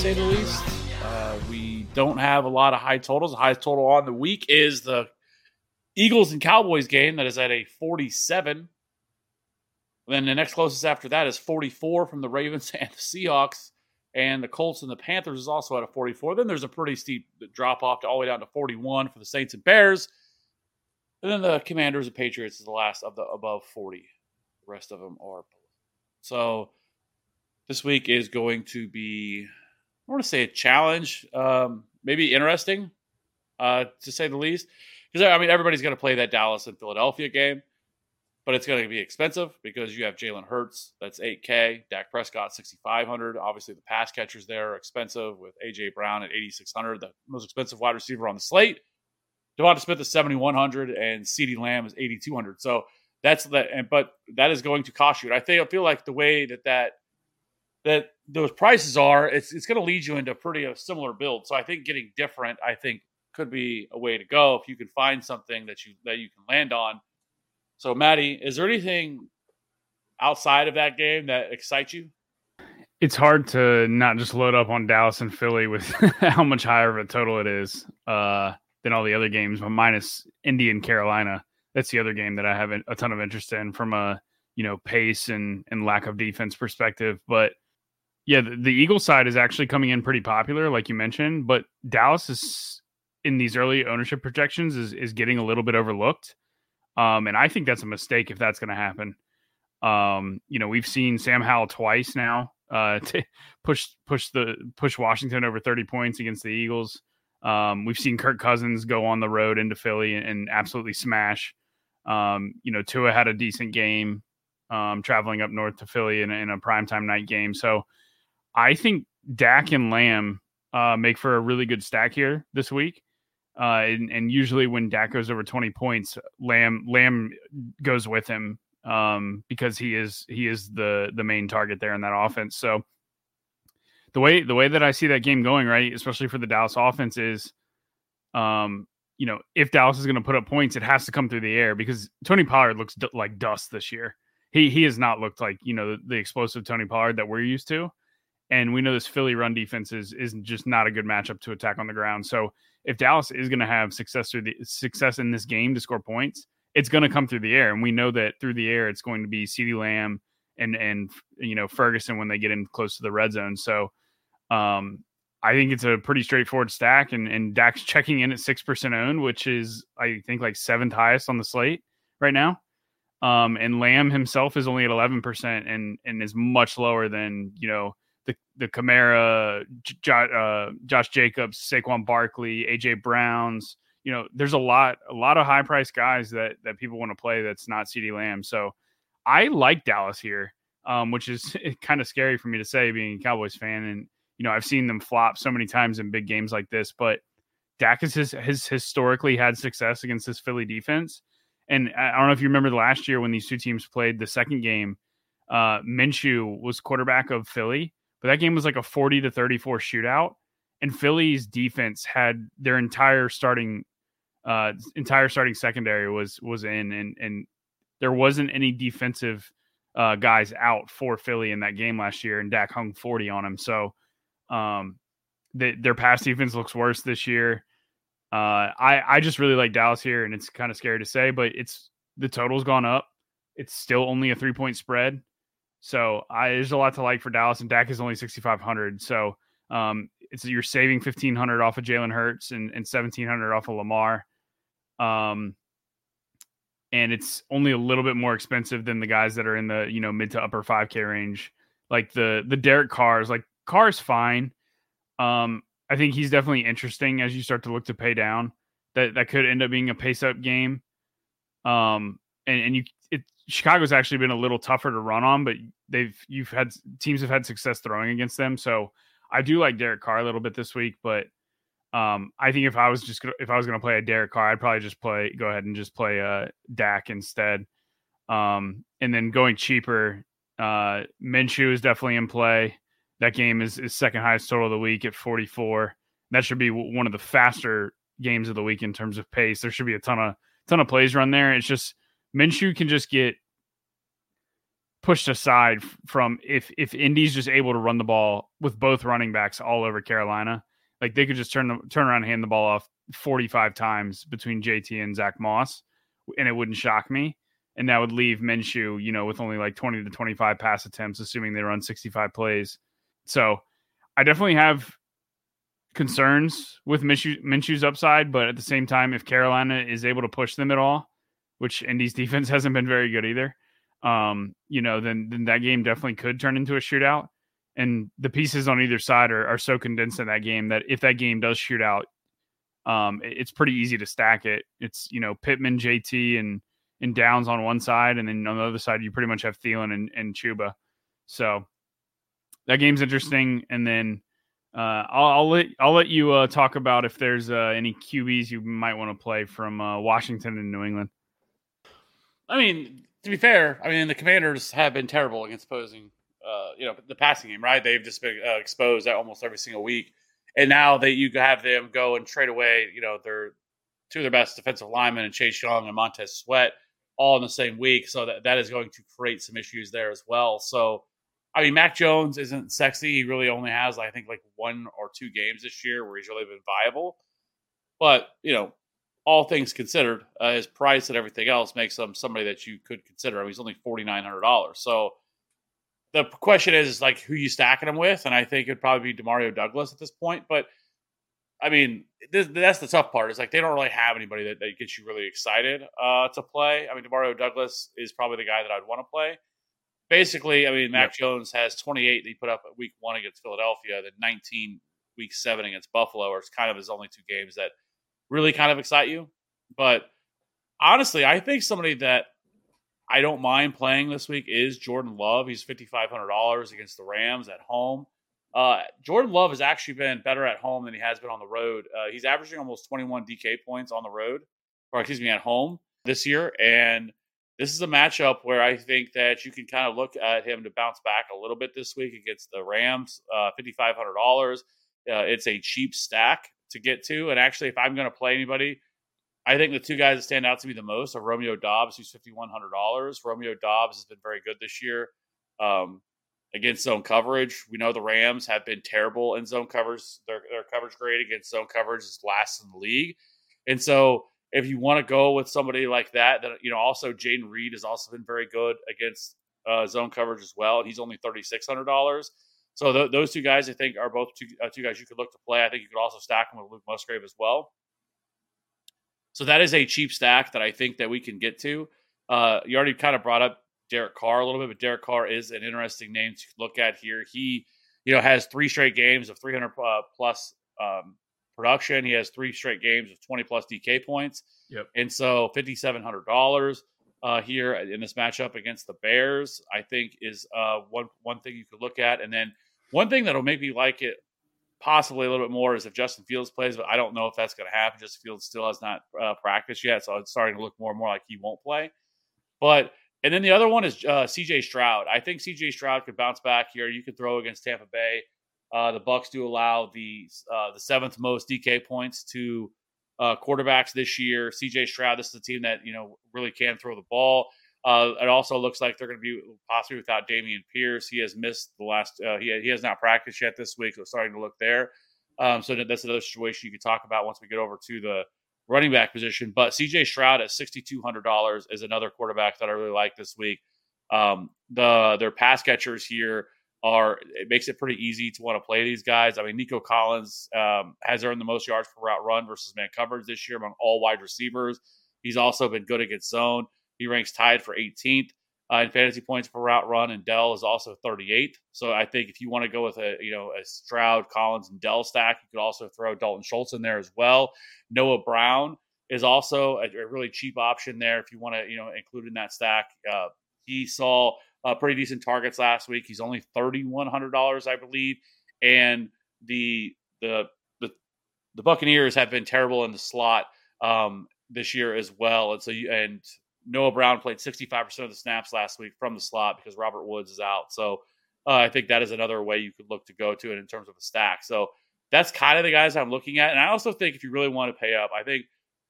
Say the least. Uh, we don't have a lot of high totals. The highest total on the week is the Eagles and Cowboys game. That is at a 47. Then the next closest after that is 44 from the Ravens and the Seahawks. And the Colts and the Panthers is also at a 44. Then there's a pretty steep drop off to all the way down to 41 for the Saints and Bears. And then the Commanders and Patriots is the last of the above 40. The rest of them are. So this week is going to be, I want to say a challenge, um, maybe interesting, uh, to say the least. Because I mean, everybody's going to play that Dallas and Philadelphia game, but it's going to be expensive because you have Jalen Hurts, that's 8K, Dak Prescott 6,500. Obviously, the pass catchers there are expensive with AJ Brown at 8,600, the most expensive wide receiver on the slate. DeVonta Smith is 7,100, and CeeDee Lamb is 8,200. So that's that, and but that is going to cost you. And I think I feel like the way that that that those prices are, it's it's going to lead you into pretty a similar build. So I think getting different, I think, could be a way to go if you can find something that you that you can land on. So Maddie, is there anything outside of that game that excites you? It's hard to not just load up on Dallas and Philly with how much higher of a total it is uh, than all the other games, but minus Indy and Carolina. That's the other game that I have a ton of interest in from a you know pace and and lack of defense perspective. But yeah, the, the Eagle side is actually coming in pretty popular, like you mentioned. But Dallas is in these early ownership projections is is getting a little bit overlooked, um, and I think that's a mistake if that's going to happen. Um, you know, we've seen Sam Howell twice now uh, to push push the push Washington over thirty points against the Eagles. Um, we've seen Kirk Cousins go on the road into Philly and, and absolutely smash. Um, you know, Tua had a decent game um, traveling up north to Philly in, in a primetime night game. So I think Dak and Lamb uh, make for a really good stack here this week. Uh, and, and, usually when Dak goes over 20 points, Lamb Lamb goes with him um, because he is he is the the main target there in that offense. So the way the way that I see that game going, right, especially for the Dallas offense, is um, you know, if Dallas is going to put up points, it has to come through the air because Tony Pollard looks d- like dust this year. He he has not looked like you know the, the explosive Tony Pollard that we're used to. And we know this Philly run defense is is just not a good matchup to attack on the ground. So if Dallas is going to have success through the success in this game to score points, it's going to come through the air. And we know that through the air, it's going to be CeeDee Lamb and and you know Ferguson when they get in close to the red zone. So um, I think it's a pretty straightforward stack, and and Dak's checking in at six percent owned, which is I think like seventh highest on the slate right now. Um, and Lamb himself is only at eleven percent, and and is much lower than you know the the Kamara, J- uh, Josh Jacobs, Saquon Barkley, AJ Browns. You know, there's a lot a lot of high price guys that that people want to play. That's not CeeDee Lamb. So I like Dallas here, um, which is kind of scary for me to say, being a Cowboys fan, and you know I've seen them flop so many times in big games like this, but Dak has, has historically had success against this Philly defense. And I don't know if you remember last year when these two teams played the second game, uh, Minshew was quarterback of Philly, but that game was like a 40 to 34 shootout. And Philly's defense had their entire starting uh entire starting secondary was was in and and there wasn't any defensive uh guys out for Philly in that game last year and Dak hung 40 on him. So um they, their pass defense looks worse this year. Uh, I I just really like Dallas here, and it's kind of scary to say, but it's the total's gone up. It's still only a three point spread, so I, there's a lot to like for Dallas, and Dak is only 6,500. So um, it's you're saving 1,500 off of Jalen Hurts and, and 1,700 off of Lamar. Um, and it's only a little bit more expensive than the guys that are in the you know mid to upper 5K range, like the the Derek Carrs. Like Carr's fine. Um, I think he's definitely interesting as you start to look to pay down. That that could end up being a pace up game. Um, and, and you Chicago's actually been a little tougher to run on, but they've you've had teams have had success throwing against them. So I do like Derek Carr a little bit this week, but um, I think if I was just gonna, if I was going to play a Derek Carr, I'd probably just play go ahead and just play uh Dak instead. Um, and then going cheaper, uh, Minshew is definitely in play. That game is, is second highest total of the week at 44. That should be one of the faster games of the week in terms of pace. There should be a ton of ton of plays run there. It's just Minshew can just get pushed aside from if if Indy's just able to run the ball with both running backs all over Carolina, like they could just turn turn around and hand the ball off 45 times between JT and Zach Moss, and it wouldn't shock me. And that would leave Minshew, you know, with only like 20 to 25 pass attempts, assuming they run 65 plays. So I definitely have concerns with Minshew, Minshew's upside, but at the same time, if Carolina is able to push them at all, which Indy's defense hasn't been very good either, um, you know, then then that game definitely could turn into a shootout. And the pieces on either side are, are so condensed in that game that if that game does shoot out, um, it- it's pretty easy to stack it. It's you know Pittman, JT, and and Downs on one side, and then on the other side you pretty much have Thielen and, and Chuba. So that game's interesting. And then uh, I'll, I'll let I'll let you uh, talk about if there's uh, any QBs you might want to play from uh, Washington and New England. I mean, to be fair, I mean the Commanders have been terrible against opposing, uh, you know, the passing game. Right? They've just been uh, exposed almost every single week, and now that you have them go and trade away, you know, their two of their best defensive linemen and Chase Young and Montez Sweat all in the same week, so that that is going to create some issues there as well. So. I mean, Mac Jones isn't sexy. He really only has, I think, like one or two games this year where he's really been viable. But you know, all things considered, uh, his price and everything else makes him somebody that you could consider. I mean, he's only forty nine hundred dollars. So the question is, is like who you stacking him with, and I think it'd probably be Demario Douglas at this point. But I mean, this, that's the tough part. Is like they don't really have anybody that, that gets you really excited uh, to play. I mean, Demario Douglas is probably the guy that I'd want to play. Basically, I mean, Mac Jones has 28 that he put up at week one against Philadelphia, then 19 week seven against Buffalo, or it's kind of his only two games that really kind of excite you. But honestly, I think somebody that I don't mind playing this week is Jordan Love. He's $5,500 against the Rams at home. Uh, Jordan Love has actually been better at home than he has been on the road. Uh, he's averaging almost 21 DK points on the road, or excuse me, at home this year. And this is a matchup where I think that you can kind of look at him to bounce back a little bit this week against the Rams. Uh, $5,500. Uh, it's a cheap stack to get to. And actually, if I'm going to play anybody, I think the two guys that stand out to me the most are Romeo Doubs, who's $5,100. Romeo Doubs has been very good this year um, against zone coverage. We know the Rams have been terrible in zone covers. Their, their coverage grade against zone coverage is last in the league. And so if you want to go with somebody like that, that you know, also Jayden Reed has also been very good against uh, zone coverage as well, he's only thirty six hundred dollars. So th- those two guys, I think, are both two, uh, two guys you could look to play. I think you could also stack them with Luke Musgrave as well. So that is a cheap stack that I think that we can get to. Uh, you already kind of brought up Derek Carr a little bit, but Derek Carr is an interesting name to look at here. He, you know, has three straight games of 300 uh, plus um, production. He has three straight games of 20 plus DK points. Yep. And so $5,700. uh, here in this matchup against the Bears. I think is uh, one one thing you could look at, and then one thing that'll make me like it possibly a little bit more is if Justin Fields plays, but I don't know if that's going to happen. Justin Fields still has not uh, practiced yet, so it's starting to look more and more like he won't play. But and then the other one is uh, C.J. Stroud. I think C.J. Stroud could bounce back here. You could throw against Tampa Bay. Uh, the Bucs do allow the uh, the seventh most DK points to uh, quarterbacks this year. C.J. Stroud. This is a team that you know really can throw the ball. Uh, it also looks like they're going to be possibly without Dameon Pierce. He has missed the last. Uh, he he has not practiced yet this week, so starting to look there. Um, so that's another situation you could talk about once we get over to the running back position. But CJ Stroud at sixty two hundred dollars is another quarterback that I really like this week. Um, the their pass catchers here are it makes it pretty easy to want to play these guys. I mean, Nico Collins um, has earned the most yards per route run versus man coverage this year among all wide receivers. He's also been good against zone. He ranks tied for 18th uh, in fantasy points per route run, and Dell is also 38th. So I think if you want to go with a you know a Stroud, Collins, and Dell stack, you could also throw Dalton Schultz in there as well. Noah Brown is also a, a really cheap option there if you want to you know include in that stack. Uh, he saw uh, pretty decent targets last week. He's only thirty one hundred dollars, I believe, and the the the the Buccaneers have been terrible in the slot um, this year as well, and so you, and Noah Brown played sixty five percent of the snaps last week from the slot because Robert Woods is out. So uh, I think that is another way you could look to go to it in terms of a stack. So that's kind of the guys I'm looking at, and I also think if you really want to pay up, I think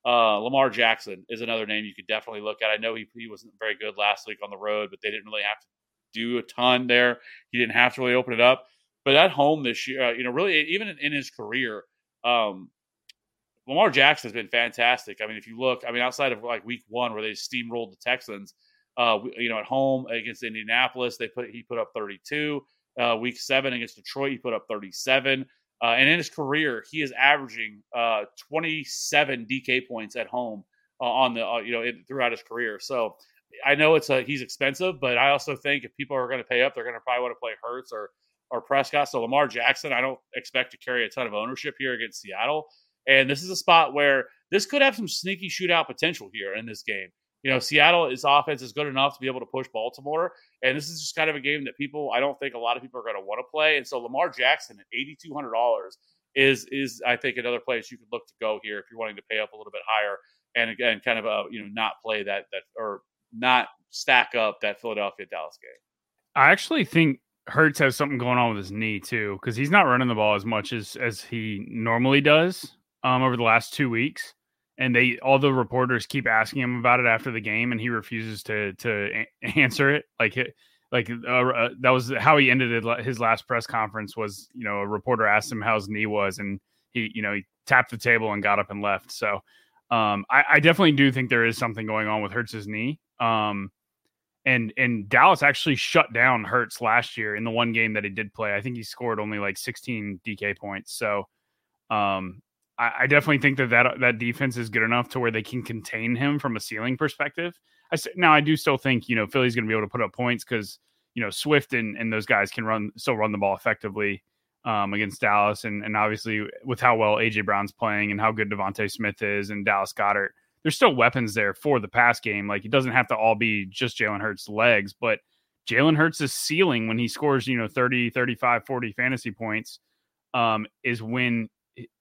uh, Lamar Jackson is another name you could definitely look at. I know he, he wasn't very good last week on the road, but they didn't really have to do a ton there. He didn't have to really open it up. But at home this year, uh, you know, really, even in, in his career, um, Lamar Jackson has been fantastic. I mean, if you look, I mean, outside of like week one where they steamrolled the Texans, uh, you know, at home against Indianapolis, they put he put up 32. Uh, week seven against Detroit, he put up 37. Uh, and in his career, he is averaging uh, 27 DK points at home uh, on the uh, you know in, throughout his career. So I know it's a he's expensive, but I also think if people are going to pay up, they're going to probably want to play Hurts or or Prescott. So Lamar Jackson, I don't expect to carry a ton of ownership here against Seattle. And this is a spot where this could have some sneaky shootout potential here in this game. You know, Seattle's offense is good enough to be able to push Baltimore. And this is just kind of a game that people, I don't think a lot of people are going to want to play. And so Lamar Jackson at $8,200 is, is I think, another place you could look to go here if you're wanting to pay up a little bit higher. And again, kind of, a, you know, not play that, that, or not stack up that Philadelphia Dallas game. I actually think Hurts has something going on with his knee too, because he's not running the ball as much as as he normally does um, over the last two weeks and they all the reporters keep asking him about it after the game, and he refuses to to a- answer it. Like it, like uh, uh, that was how he ended his last press conference. Was you know a reporter asked him how his knee was, and he you know he tapped the table and got up and left. So um, I, I, definitely do think there is something going on with Hurts's knee. Um, and and Dallas actually shut down Hurts last year in the one game that he did play. I think he scored only like 16 DK points. So um, I, I definitely think that, that that defense is good enough to where they can contain him from a ceiling perspective. I now I do still think you know Philly's going to be able to put up points because you know Swift and, and those guys can run still run the ball effectively um, against Dallas, and and obviously with how well AJ Brown's playing and how good DeVonta Smith is and Dallas Goedert, there's still weapons there for the pass game. Like it doesn't have to all be just Jalen Hurts' legs, but Jalen Hurts' ceiling when he scores you know 30, 35, 40 fantasy points um, is when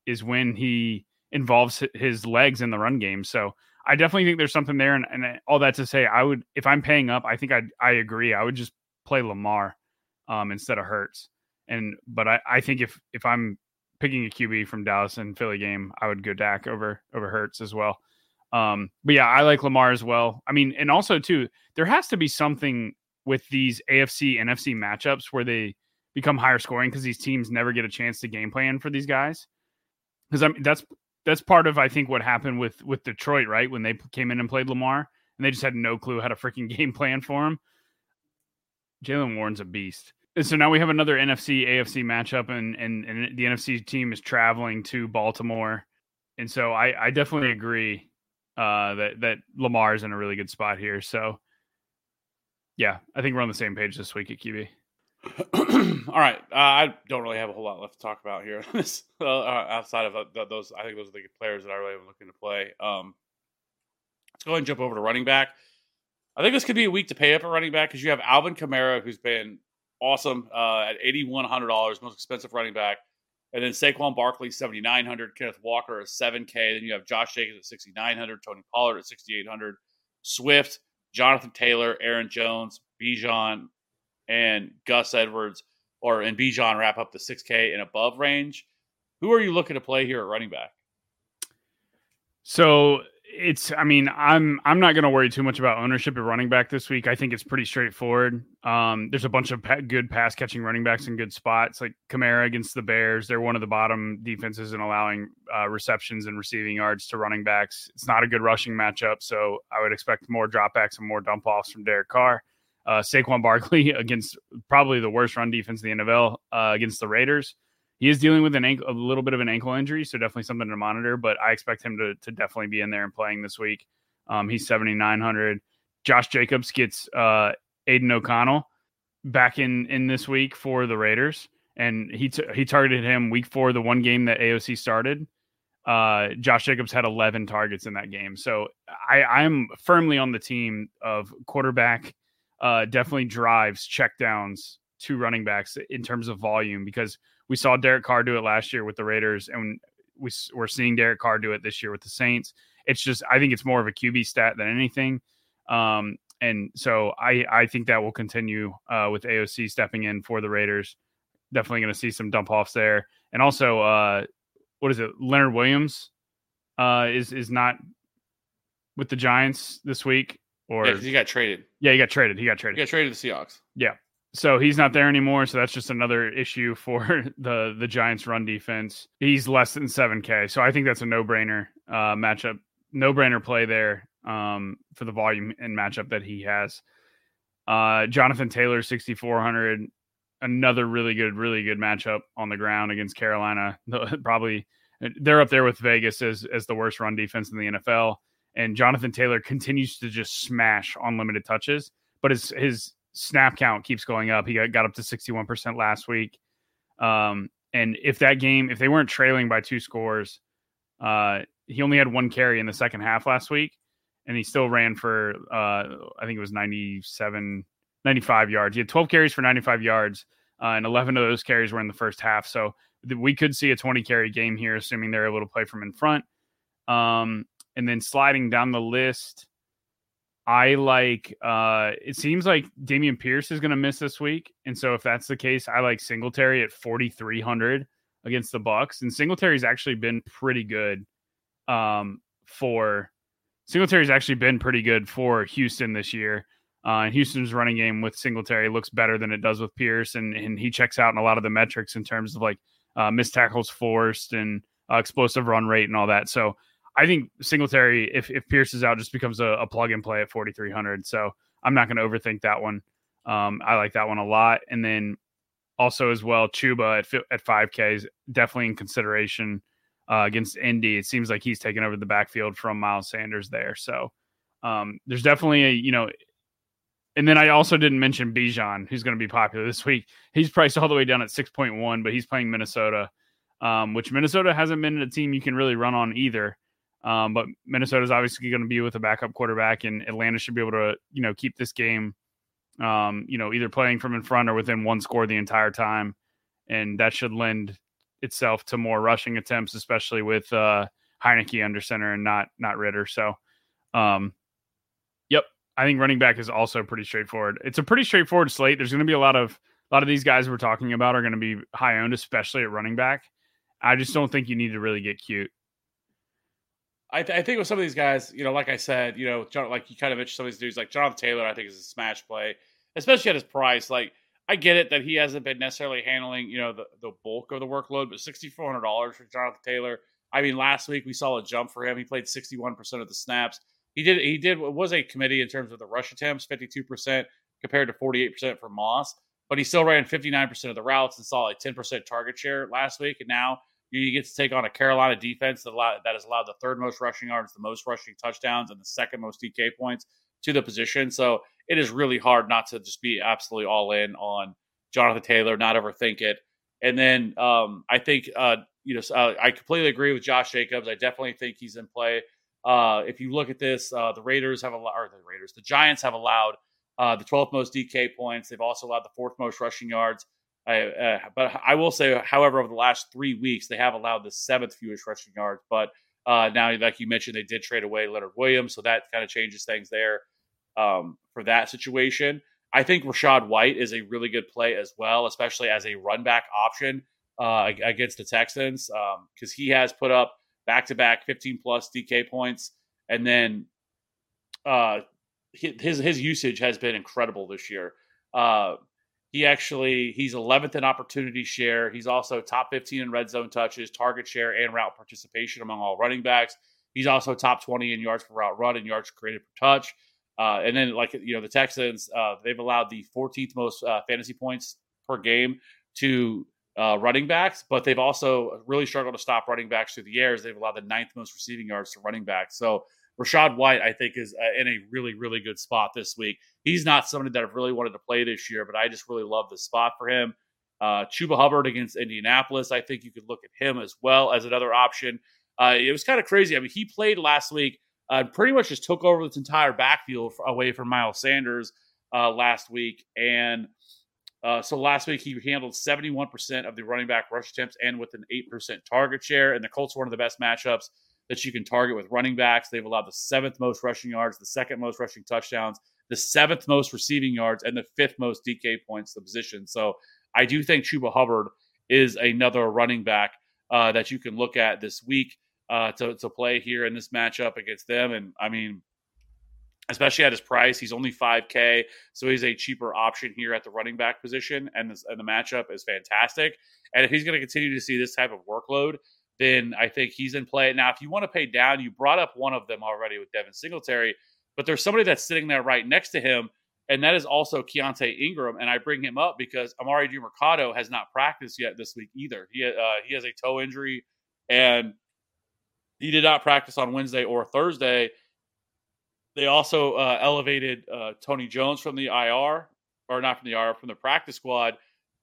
is when he involves his legs in the run game. So I definitely think there's something there. And, and all that to say, I would, if I'm paying up, I think I I agree. I would just play Lamar um, instead of Hurts. And but I, I think if if I'm picking a QB from Dallas and Philly game, I would go Dak over over Hurts as well. Um, but yeah, I like Lamar as well. I mean, and also too, there has to be something with these AFC NFC matchups where they become higher scoring because these teams never get a chance to game plan for these guys because I mean that's that's part of I think what happened with with Detroit, right? When they came in and played Lamar, and they just had no clue how to freaking game plan for him. Jalen Warren's a beast. And so now we have another NFC AFC matchup, and and and the NFC team is traveling to Baltimore, and so I I definitely agree uh, that that Lamar is in a really good spot here. So yeah, I think we're on the same page this week at QB. All right, uh, I don't really have a whole lot left to talk about here. uh, outside of uh, those, I think those are the players that I really am looking to play. Um, let's go ahead and jump over to running back. I think this could be a week to pay up a running back because you have Alvin Kamara, who's been awesome uh, at eighty one hundred dollars, most expensive running back, and then Saquon Barkley seventy nine hundred, Kenneth Walker at seven K. Then you have Josh Jacobs at sixty nine hundred, Tony Pollard at sixty eight hundred, Swift, Jonathan Taylor, Aaron Jones, Bijan, and Gus Edwards, or and Bijan wrap up the six K and above range. Who are you looking to play here at running back? So it's I mean, I'm I'm not going to worry too much about ownership at running back this week. I think it's pretty straightforward. Um, there's a bunch of pa- good pass catching running backs in good spots, like Kamara against the Bears. They're one of the bottom defenses in allowing uh, receptions and receiving yards to running backs. It's not a good rushing matchup, so I would expect more dropbacks and more dump offs from Derek Carr. Uh, Saquon Barkley against probably the worst run defense in the NFL uh, against the Raiders he is dealing with an ankle, a little bit of an ankle injury, so definitely something to monitor. But I expect him to to definitely be in there and playing this week. Um, he's seventy nine hundred. Josh Jacobs gets uh, Aidan O'Connell back in in this week for the Raiders, and he t- he targeted him week four, the one game that AOC started. Uh, Josh Jacobs had 11 targets in that game, so I I'm firmly on the team of quarterback. Uh, definitely drives checkdowns to running backs in terms of volume because we saw Derek Carr do it last year with the Raiders, and we, we're seeing Derek Carr do it this year with the Saints. It's just, I think it's more of a QB stat than anything. Um, and so I, I think that will continue uh, with AOC stepping in for the Raiders. Definitely going to see some dump offs there. And also, uh, what is it? Leonard Williams uh, is is not with the Giants this week, or Yeah, he got traded. yeah, he got traded. He got traded. He got traded to the Seahawks. Yeah. So he's not there anymore. So that's just another issue for the the Giants' run defense. He's less than seven K, so I think that's a no brainer uh, matchup, no brainer play there um, for the volume and matchup that he has. Uh, Jonathan Taylor, sixty four hundred, another really good, really good matchup on the ground against Carolina. Probably they're up there with Vegas as as the worst run defense in the NFL. And Jonathan Taylor continues to just smash on limited touches, but his his snap count keeps going up. He got, got up to 61% last week. Um, and if that game, if they weren't trailing by two scores, uh, he only had one carry in the second half last week, and he still ran for, uh, I think it was 97, 95 yards. He had 12 carries for 95 yards, uh, and 11 of those carries were in the first half. So th- we could see a 20 carry game here, assuming they're able to play from in front. Um, and then sliding down the list, I like uh it seems like Dameon Pierce is gonna miss this week. And so if that's the case, I like Singletary at 4,300 against the Bucs. And Singletary's actually been pretty good um for Singletary's actually been pretty good for Houston this year. Uh, and Houston's running game with Singletary looks better than it does with Pierce, and, and he checks out in a lot of the metrics in terms of like uh, missed tackles forced and uh, explosive run rate and all that. So I think Singletary, if, if Pierce is out, just becomes a, a plug and play at 4,300. So I'm not going to overthink that one. Um, I like that one a lot. And then also as well, Chuba at at 5K is definitely in consideration uh, against Indy. It seems like he's taken over the backfield from Miles Sanders there. So um, there's definitely a, you know, and then I also didn't mention Bijan, who's going to be popular this week. He's priced all the way down at 6.1, but he's playing Minnesota, um, which Minnesota hasn't been a team you can really run on either. Um, but Minnesota's obviously going to be with a backup quarterback, and Atlanta should be able to, you know, keep this game, um, you know, either playing from in front or within one score the entire time, and that should lend itself to more rushing attempts, especially with uh, Heinicke under center and not not Ridder. So, um, yep, I think running back is also pretty straightforward. It's a pretty straightforward slate. There's going to be a lot of a lot of these guys we're talking about are going to be high owned, especially at running back. I just don't think you need to really get cute. I, th- I think with some of these guys, you know, like I said, you know, John, like you kind of mentioned some of these dudes, like Jonathan Taylor, I think is a smash play, especially at his price. Like I get it that he hasn't been necessarily handling, you know, the, the bulk of the workload, but sixty four hundred dollars for Jonathan Taylor. I mean, last week we saw a jump for him. He played sixty one percent of the snaps. He did he did was a committee in terms of the rush attempts, fifty two percent compared to forty eight percent for Moss, but he still ran fifty nine percent of the routes and saw a ten percent target share last week, and now you get to take on a Carolina defense that, allow, that has allowed the third most rushing yards, the most rushing touchdowns, and the second most DK points to the position. So it is really hard not to just be absolutely all in on Jonathan Taylor, not overthink it. And then um, I think, uh, you know, uh, I completely agree with Josh Jacobs. I definitely think he's in play Uh, if you look at this, uh, the Raiders have allowed, or the Raiders, the Giants have allowed uh, the 12th most DK points. They've also allowed the fourth most rushing yards. I, uh, but I will say, however, over the last three weeks, they have allowed the seventh fewest rushing yards. But uh, now, like you mentioned, they did trade away Leonard Williams, so that kind of changes things there um, for that situation. I think Rachaad White is a really good play as well, especially as a run back option uh, against the Texans, because um, he has put up back to back 15 plus DK points, and then uh, his his usage has been incredible this year. Uh, he actually he's 11th in opportunity share. He's also top 15 in red zone touches, target share, and route participation among all running backs. He's also top 20 in yards per route run and yards created per touch. Uh, and then, like you know, the Texans uh, they've allowed the 14th most uh, fantasy points per game to uh, running backs, but they've also really struggled to stop running backs through the airs. They've allowed the ninth most receiving yards to running backs. So Rachaad White, I think, is uh, in a really, really good spot this week. He's not somebody that I've really wanted to play this year, but I just really love the spot for him. Uh, Chuba Hubbard against Indianapolis, I think you could look at him as well as another option. Uh, it was kind of crazy. I mean, he played last week, uh, pretty much just took over this entire backfield away from Miles Sanders uh, last week. And uh, so last week he handled 71% of the running back rush attempts and with an 8% target share. And the Colts were one of the best matchups that you can target with running backs. They've allowed the seventh most rushing yards, the second most rushing touchdowns, the seventh most receiving yards, and the fifth most DK points the position. So I do think Chuba Hubbard is another running back uh, that you can look at this week uh, to, to play here in this matchup against them. And I mean, especially at his price, he's only 5K. So he's a cheaper option here at the running back position. And, this, and the matchup is fantastic. And if he's going to continue to see this type of workload, then I think he's in play. Now, if you want to pay down, you brought up one of them already with Devin Singletary, but there's somebody that's sitting there right next to him, and that is also Keaontay Ingram. And I bring him up because Emari Demercado has not practiced yet this week either. He uh, he has a toe injury, and he did not practice on Wednesday or Thursday. They also uh, elevated uh, Tony Jones from the IR, or not from the IR, from the practice squad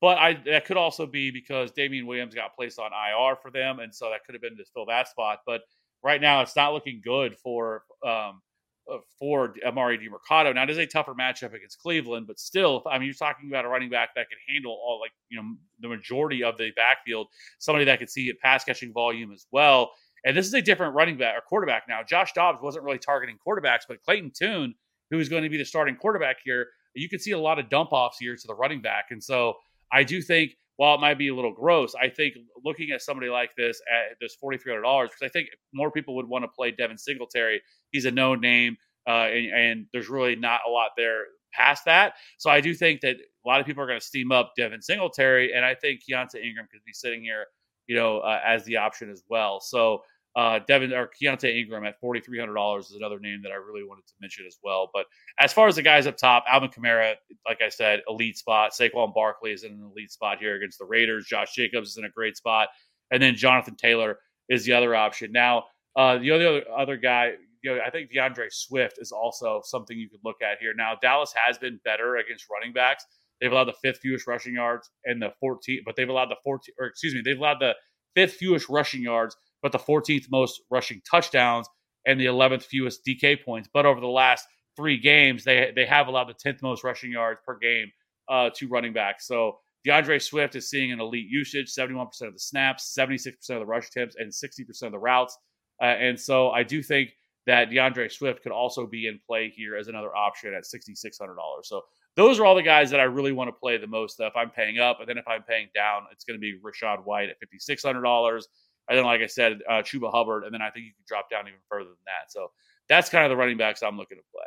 but I that could also be because Damian Williams got placed on IR for them, and so that could have been to fill that spot. But right now, it's not looking good for um, uh, for Emari Demercado. Now it is a tougher matchup against Cleveland, but still, I mean, you're talking about a running back that can handle all like you know the majority of the backfield, somebody that could see a pass catching volume as well. And this is a different running back or quarterback now. Josh Dobbs wasn't really targeting quarterbacks, but Clayton Tune, who is going to be the starting quarterback here, you can see a lot of dump offs here to the running back, and so I do think while it might be a little gross, I think looking at somebody like this at this forty three hundred dollars, because I think more people would want to play Devin Singletary. He's a known name, uh, and, and, there's really not a lot there past that. So I do think that a lot of people are going to steam up Devin Singletary, and I think Keaontay Ingram could be sitting here, you know, uh, as the option as well. So uh, Devin or Keaontay Ingram at forty three hundred dollars is another name that I really wanted to mention as well. But as far as the guys up top, Alvin Kamara, like I said, elite spot. Saquon Barkley is in an elite spot here against the Raiders. Josh Jacobs is in a great spot, and then Jonathan Taylor is the other option. Now, uh, the other other guy, you know, I think D'Andre Swift is also something you could look at here. Now, Dallas has been better against running backs. They've allowed the fifth fewest rushing yards and the 14, but they've allowed the 14, or excuse me, they've allowed the fifth fewest rushing yards but the 14th most rushing touchdowns and the 11th fewest DK points. But over the last three games, they they have allowed the 10th most rushing yards per game uh, to running backs. So D'Andre Swift is seeing an elite usage, 71% of the snaps, 76% of the rush attempts, and 60% of the routes. Uh, and so I do think that D'Andre Swift could also be in play here as another option at $6,600. So those are all the guys that I really want to play the most. If I'm paying up, and then if I'm paying down, it's going to be Rachaad White at $5,600. And then, like I said, uh, Chuba Hubbard, and then I think you can drop down even further than that. So that's kind of the running backs I'm looking to play.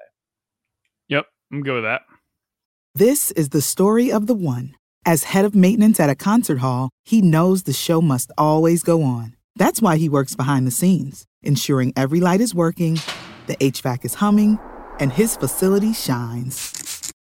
Yep, I'm good with that. This is the story of the one. As head of maintenance at a concert hall, he knows the show must always go on. That's why he works behind the scenes, ensuring every light is working, the HVAC is humming, and his facility shines.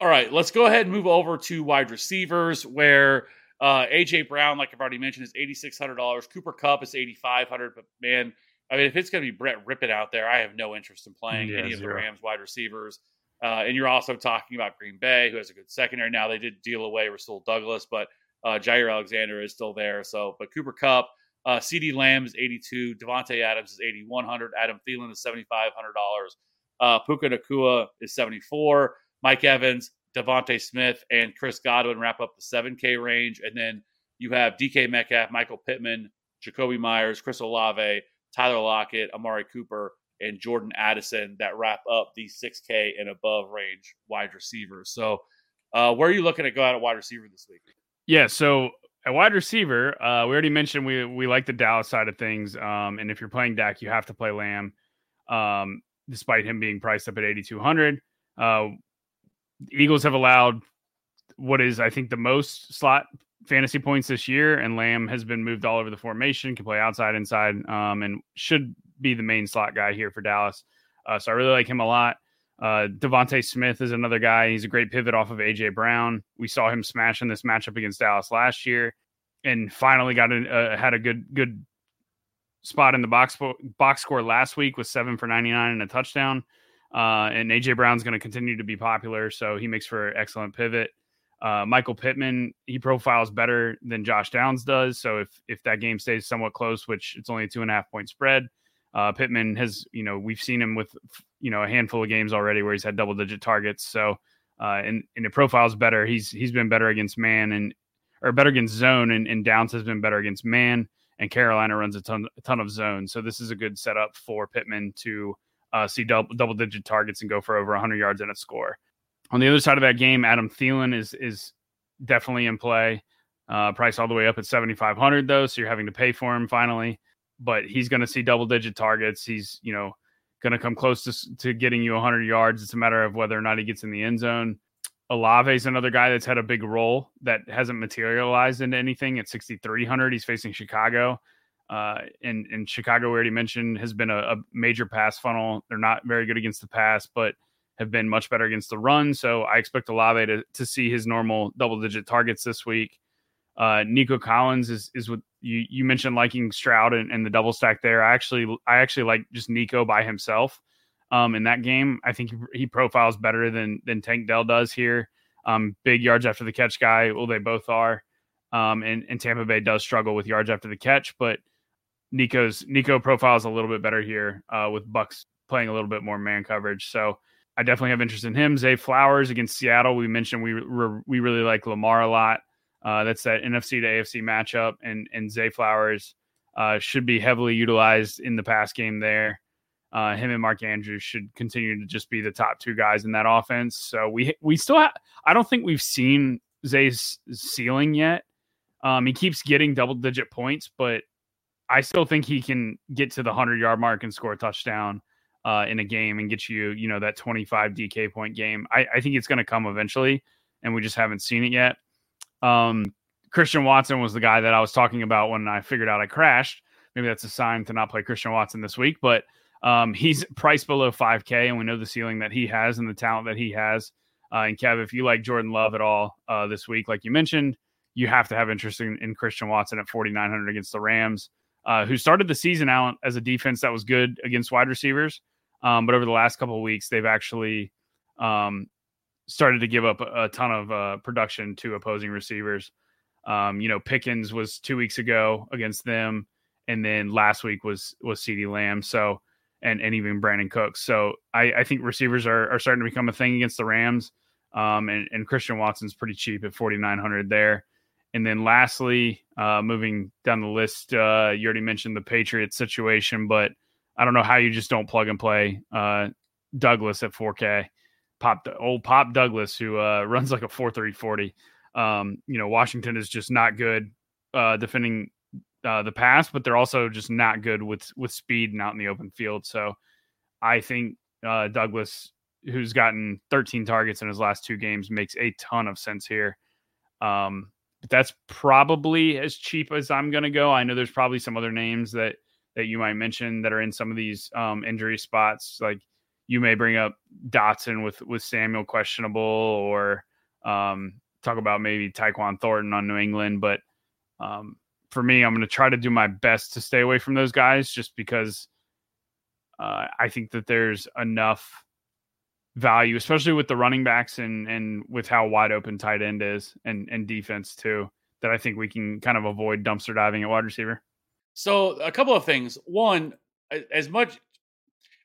All right, let's go ahead and move over to wide receivers where uh, AJ Brown, like I've already mentioned, is eighty six hundred dollars. Cooper Kupp is eighty five hundred. But man, I mean, if it's going to be Brett Rypien out there, I have no interest in playing Yeah, any of the. Rams wide receivers. Uh, and you're also talking about Green Bay, who has a good secondary now. They did deal away Rasul Douglas, but uh, Jaire Alexander is still there. So, but Cooper Kupp, uh, CeeDee Lamb is 82, Davante Adams is 8100, Adam Thielen is 7500 dollars, uh, Puka Nacua is 74, Mike Evans, DeVonta Smith, and Chris Godwin wrap up the 7K range, and then you have DK Metcalf, Michael Pittman, Jakobi Meyers, Chris Olave, Tyler Lockett, Amari Cooper, and Jordan Addison that wrap up the 6K and above range wide receivers. So, uh, where are you looking to go out at wide receiver this week? Yeah, so at wide receiver, uh, we already mentioned we we like the Dallas side of things. Um, and if you're playing Dak, you have to play Lamb, um, despite him being priced up at 8,200. Uh, Eagles have allowed what is, I think, the most slot fantasy points this year, and Lamb has been moved all over the formation, can play outside, inside, um, and should be the main slot guy here for Dallas. Uh, so I really like him a lot. Uh, DeVonta Smith is another guy. He's a great pivot off of AJ Brown. We saw him smash in this matchup against Dallas last year, and finally got a, uh, had a good good spot in the box box score last week with seven for ninety nine and a touchdown. Uh, and AJ Brown's going to continue to be popular, so he makes for an excellent pivot. Uh, Michael Pittman, he profiles better than Josh Downs does. So if if that game stays somewhat close, which it's only a two and a half point spread, uh, Pittman has, you know, we've seen him with, you know, a handful of games already where he's had double digit targets. So, uh, and, and the profile's better. He's, he's been better against man and, or better against zone and, and Downs has been better against man and Carolina runs a ton, a ton of zone. So this is a good setup for Pittman to uh, see double, double digit targets and go for over 100 yards and a score. On the other side of that game, Adam Thielen is, is definitely in play. Uh, price all the way up at 7,500 though. So you're having to pay for him finally but he's going to see double digit targets. He's, you know, going to come close to, to getting you 100 yards. It's a matter of whether or not he gets in the end zone. Olave is another guy that's had a big role that hasn't materialized into anything at 6,300. He's facing Chicago. Uh, and, and Chicago, we already mentioned, has been a, a major pass funnel. They're not very good against the pass, but have been much better against the run. So I expect Olave to, to see his normal double digit targets this week. Uh, Nico Collins is is what you you mentioned liking Stroud and, and the double stack there. I actually I actually like just Nico by himself. Um, in that game, I think he, he profiles better than than Tank Dell does here. Um, big yards after the catch guy. Well, they both are. Um, and, and Tampa Bay does struggle with yards after the catch, but Nico's Nico profiles a little bit better here uh, with Bucs playing a little bit more man coverage. So I definitely have interest in him. Zay Flowers against Seattle. We mentioned we we really like Lamar a lot. Uh, that's that NFC to AFC matchup, and and Zay Flowers uh, should be heavily utilized in the pass game there. Uh, him and Mark Andrews should continue to just be the top two guys in that offense. So we we still have. I don't think we've seen Zay's ceiling yet. Um, he keeps getting double digit points, but I still think he can get to the hundred yard mark and score a touchdown uh, in a game and get you, you know, that twenty five DK point game. I, I think it's going to come eventually, and we just haven't seen it yet. Um, Christian Watson was the guy that I was talking about when I figured out I crashed. Maybe that's a sign to not play Christian Watson this week, but um, he's priced below 5K, and we know the ceiling that he has and the talent that he has. Uh, and Kev, if you like Jordan Love at all uh, this week, like you mentioned, you have to have interest in, in Christian Watson at 4,900 against the Rams, uh, who started the season out as a defense that was good against wide receivers. Um, but over the last couple of weeks, they've actually um, started to give up a, ton of uh, production to opposing receivers. Um, you know, Pickens was two weeks ago against them, and then last week was was Ceedee Lamb. So, and and even Brandin Cooks. So I, I think receivers are, are starting to become a thing against the Rams. Um, and, and Christian Watson's pretty cheap at 4,900 there. And then lastly, uh, moving down the list, uh, you already mentioned the Patriots situation, but I don't know how you just don't plug and play uh, Douglas at 4K. Pop the old Pop Douglas, who uh, runs like a four three forty. Um, you know, Washington is just not good uh, defending uh, the pass, but they're also just not good with with speed and out in the open field. So I think uh, Douglas, who's gotten 13 targets in his last two games, makes a ton of sense here. Um, that's probably as cheap as I'm going to go. I know there's probably some other names that that you might mention that are in some of these um, injury spots. Like you may bring up Dotson with with Samuel questionable, or um, talk about maybe Tyquan Thornton on New England. But um, for me, I'm going to try to do my best to stay away from those guys, just because uh, I think that there's enough value, especially with the running backs and and with how wide open tight end is and and defense too, that I think we can kind of avoid dumpster diving at wide receiver. So a couple of things. One, as much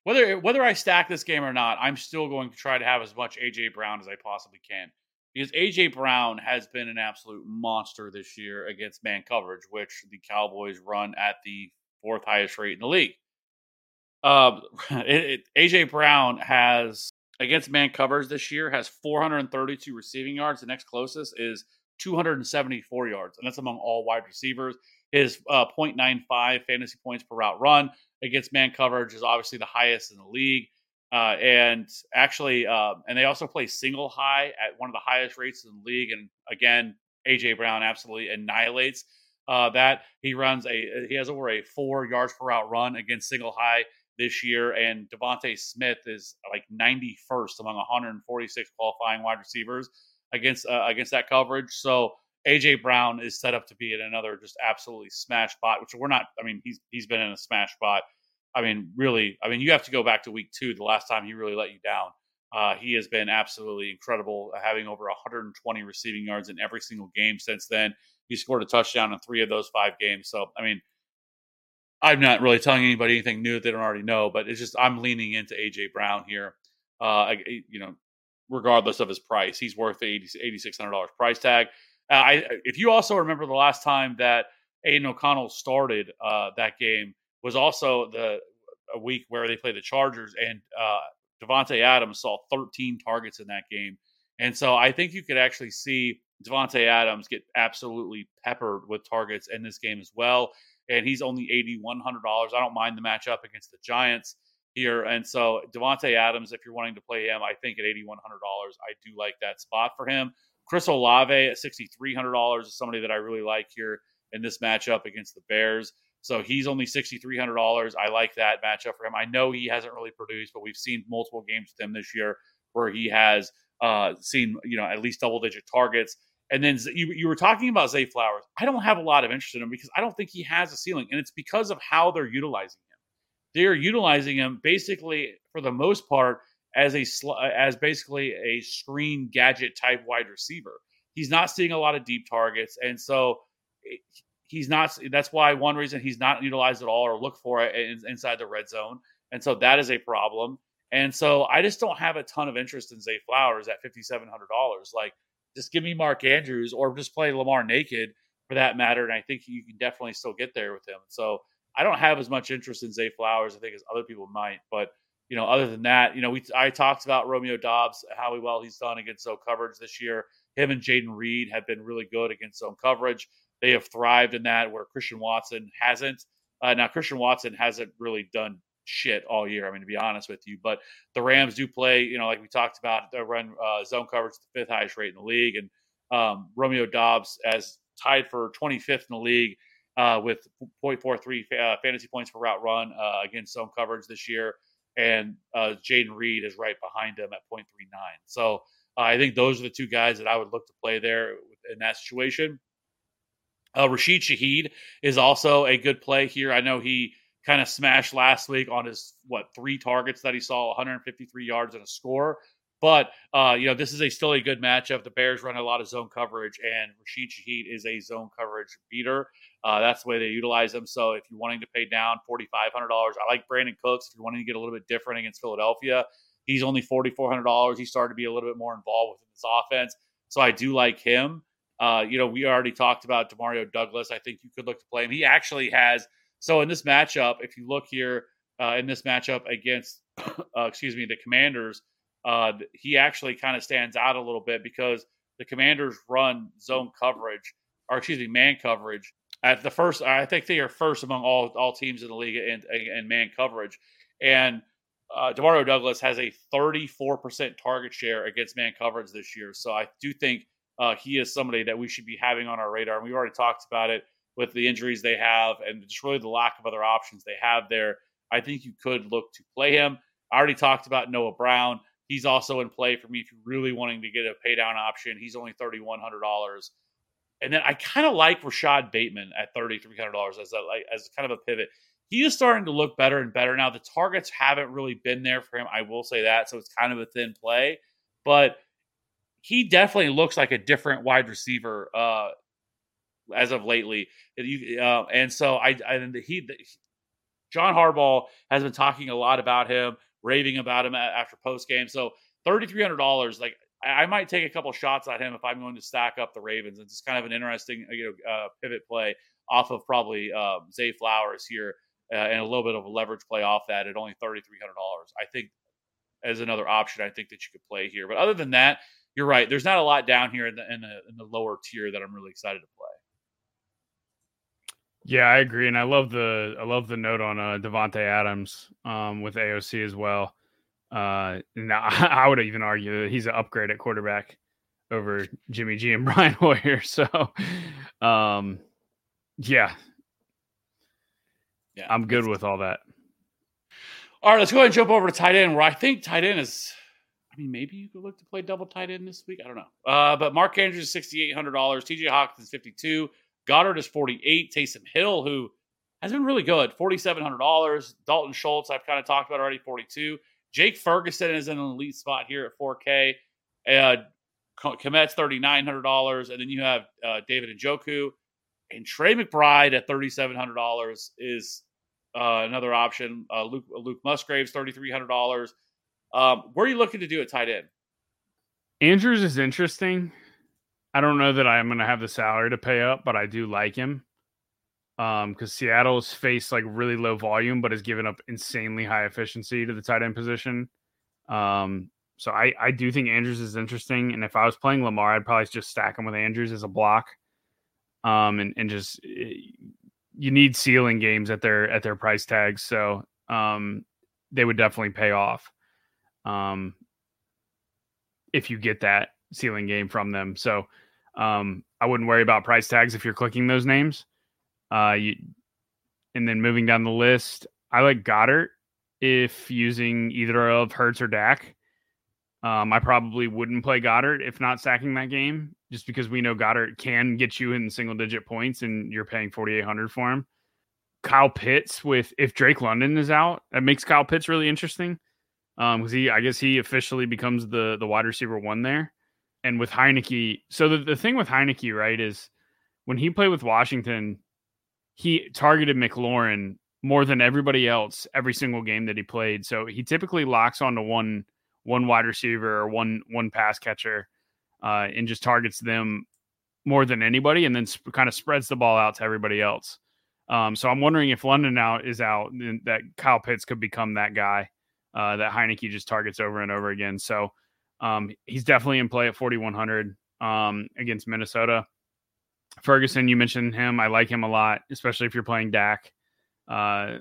whether whether I stack this game or not, I'm still going to try to have as much AJ Brown as I possibly can. Because AJ Brown has been an absolute monster this year against man coverage, which the Cowboys run at the fourth highest rate in the league. Uh, it, AJ Brown has against man covers this year has 432 receiving yards. The next closest is 274 yards, and that's among all wide receivers. His uh, 0.95 fantasy points per route run against man coverage is obviously the highest in the league. Uh, and actually, uh, and they also play single high at one of the highest rates in the league. And again, AJ Brown absolutely annihilates uh, that. He runs a he has over a four yards per route run against single high this year, and DeVonta Smith is like 91st among 146 qualifying wide receivers against uh, against that coverage. So AJ Brown is set up to be in another just absolutely smash spot, which we're not. I mean, he's he's been in a smash spot. I mean, really. I mean, you have to go back to week two, the last time he really let you down. Uh, he has been absolutely incredible, having over 120 receiving yards in every single game since then. He scored a touchdown in three of those five games. So, I mean, I'm not really telling anybody anything new that they don't already know, but it's just I'm leaning into AJ Brown here. Uh, you know, regardless of his price, he's worth the 8600 dollars price tag. Uh, I, if you also remember the last time that Aidan O'Connell started uh, that game was also the a week where they played the Chargers, and uh, Davante Adams saw 13 targets in that game, and so I think you could actually see Davante Adams get absolutely peppered with targets in this game as well and he's only eighty one hundred dollars. I don't mind the matchup against the Giants here, and so Davante Adams, if you're wanting to play him, I think at eighty one hundred dollars, I do like that spot for him. Chris Olave at sixty three hundred dollars is somebody that I really like here in this matchup against the Bears. So he's only sixty three hundred dollars. I like that matchup for him. I know he hasn't really produced, but we've seen multiple games with him this year where he has uh, seen you know at least double digit targets. And then you, you were talking about Zay Flowers. I don't have a lot of interest in him because I don't think he has a ceiling, and it's because of how they're utilizing him. They are utilizing him basically for the most part as a as basically a screen gadget type wide receiver. He's not seeing a lot of deep targets, and so eh, he's not. That's why one reason he's not utilized at all or look for it inside the red zone, and so that is a problem. And so I just don't have a ton of interest in Zay Flowers at fifty seven hundred dollars. Like just give me Mark Andrews or just play Lamar naked for that matter. And I think you can definitely still get there with him. So I don't have as much interest in Zay Flowers, I think, as other people might. But, you know, other than that, you know, we I talked about Romeo Doubs, how well he's done against zone coverage this year. Him and Jayden Reed have been really good against zone coverage. They have thrived in that where Christian Watson hasn't. Uh, now, Christian Watson hasn't really done shit all year. I mean, to be honest with you, but the Rams do play, you know, like we talked about, they run uh, zone coverage the fifth highest rate in the league, and um, Romeo Doubs as tied for 25th in the league uh, with 0.43 uh, fantasy points per route run uh, against zone coverage this year, and uh, Jayden Reed is right behind him at 0.39. So uh, I think those are the two guys that I would look to play there in that situation. Rashid Shaheed is also a good play here. I know he kind of smashed last week on his what three targets that he saw 153 yards and a score. But uh, you know this is a still a good matchup. The bears run a lot of zone coverage and rashid shaheed is a zone coverage beater. Uh, that's the way they utilize them so if you're wanting to pay down $4500 i like brandin cooks. If you're wanting to get a little bit different against philadelphia he's only $4400 he started to be a little bit more involved within this offense. So i do like him. Uh, you know we already talked about demario douglas. I think you could look to play him. He actually has – so in this matchup, if you look here uh, in this matchup against, uh, excuse me, the Commanders, uh, he actually kind of stands out a little bit because the Commanders run zone coverage, or excuse me, man coverage at the first. I think they are first among all all teams in the league in, in man coverage, and uh, Demario Douglas has a 34% target share against man coverage this year. So I do think uh, he is somebody that we should be having on our radar. And we already talked about it with the injuries they have and just really the lack of other options they have there. I think you could look to play him. I already talked about Noah Brown. He's also in play for me if you're really wanting to get a pay down option. He's only $3,100. And then I kind of like Rashod Bateman at $3,300 as as kind of a pivot he is starting to look better and better now. The targets haven't really been there for him. I will say that. So it's kind of a thin play, but he definitely looks like a different wide receiver uh, as of lately. Uh, and so I, I he, John Harbaugh has been talking a lot about him, raving about him after post game. So thirty three hundred dollars, like I might take a couple shots at him if I'm going to stack up the Ravens. It's just kind of an interesting, you know, uh, pivot play off of probably uh, Zay Flowers here uh, and a little bit of a leverage play off that at only $3,300. I think as another option, I think that you could play here. But other than that, you're right. There's not a lot down here in the, in the, in the lower tier that I'm really excited to play. Yeah, I agree, and I love the I love the note on uh, Davante Adams um, with AOC as well. Uh, now I would even argue that he's an upgrade at quarterback over Jimmy G and Brian Hoyer. So, um, yeah, Yeah, I'm good with all that. All right, let's go ahead and jump over to tight end, where I think tight end is. I mean, maybe you could look to play double tight end this week. I don't know. Uh, but Mark Andrews is sixty eight hundred dollars. T.J. Hawkins is fifty two. Goedert is forty eight. Taysom Hill, who has been really good, forty seven hundred dollars. Dalton Schultz, I've kind of talked about already, forty two. Jake Ferguson is in an elite spot here at four K. Uh, Kmet's thirty nine hundred dollars, and then you have uh, David Njoku and Trey McBride at thirty seven hundred dollars is uh, another option. Uh, Luke Luke Musgraves thirty three hundred dollars. Um, where are you looking to do at tight end? Andrews is interesting. I don't know that I'm going to have the salary to pay up, but I do like him. Um, because Seattle's faced like really low volume, but has given up insanely high efficiency to the tight end position. Um, so I I do think Andrews is interesting, and if I was playing Lamar, I'd probably just stack him with Andrews as a block. Um, and and just eh, you need ceiling games at their at their price tags, so um, they would definitely pay off. Um, if you get that ceiling game from them, so um, I wouldn't worry about price tags if you're clicking those names. Uh, you, and then moving down the list, I like Goedert if using either of Hurts or Dak. Um, I probably wouldn't play Goedert if not sacking that game, just because we know Goedert can get you in single digit points, and you're paying 4,800 for him. Kyle Pitts with if Drake London is out, that makes Kyle Pitts really interesting. Um, because he, I guess he officially becomes the the wide receiver one there, and with Heinicke. So the the thing with Heinicke, right, is when he played with Washington, he targeted McLaurin more than everybody else every single game that he played. So he typically locks onto one one wide receiver or one one pass catcher, uh, and just targets them more than anybody, and then sp- kind of spreads the ball out to everybody else. Um, so I'm wondering if London now is out, that Kyle Pitts could become that guy uh, that Heinicke just targets over and over again. So um, he's definitely in play at 4100 um, against Minnesota. Ferguson, you mentioned him. I like him a lot, especially if you're playing Dak. Uh,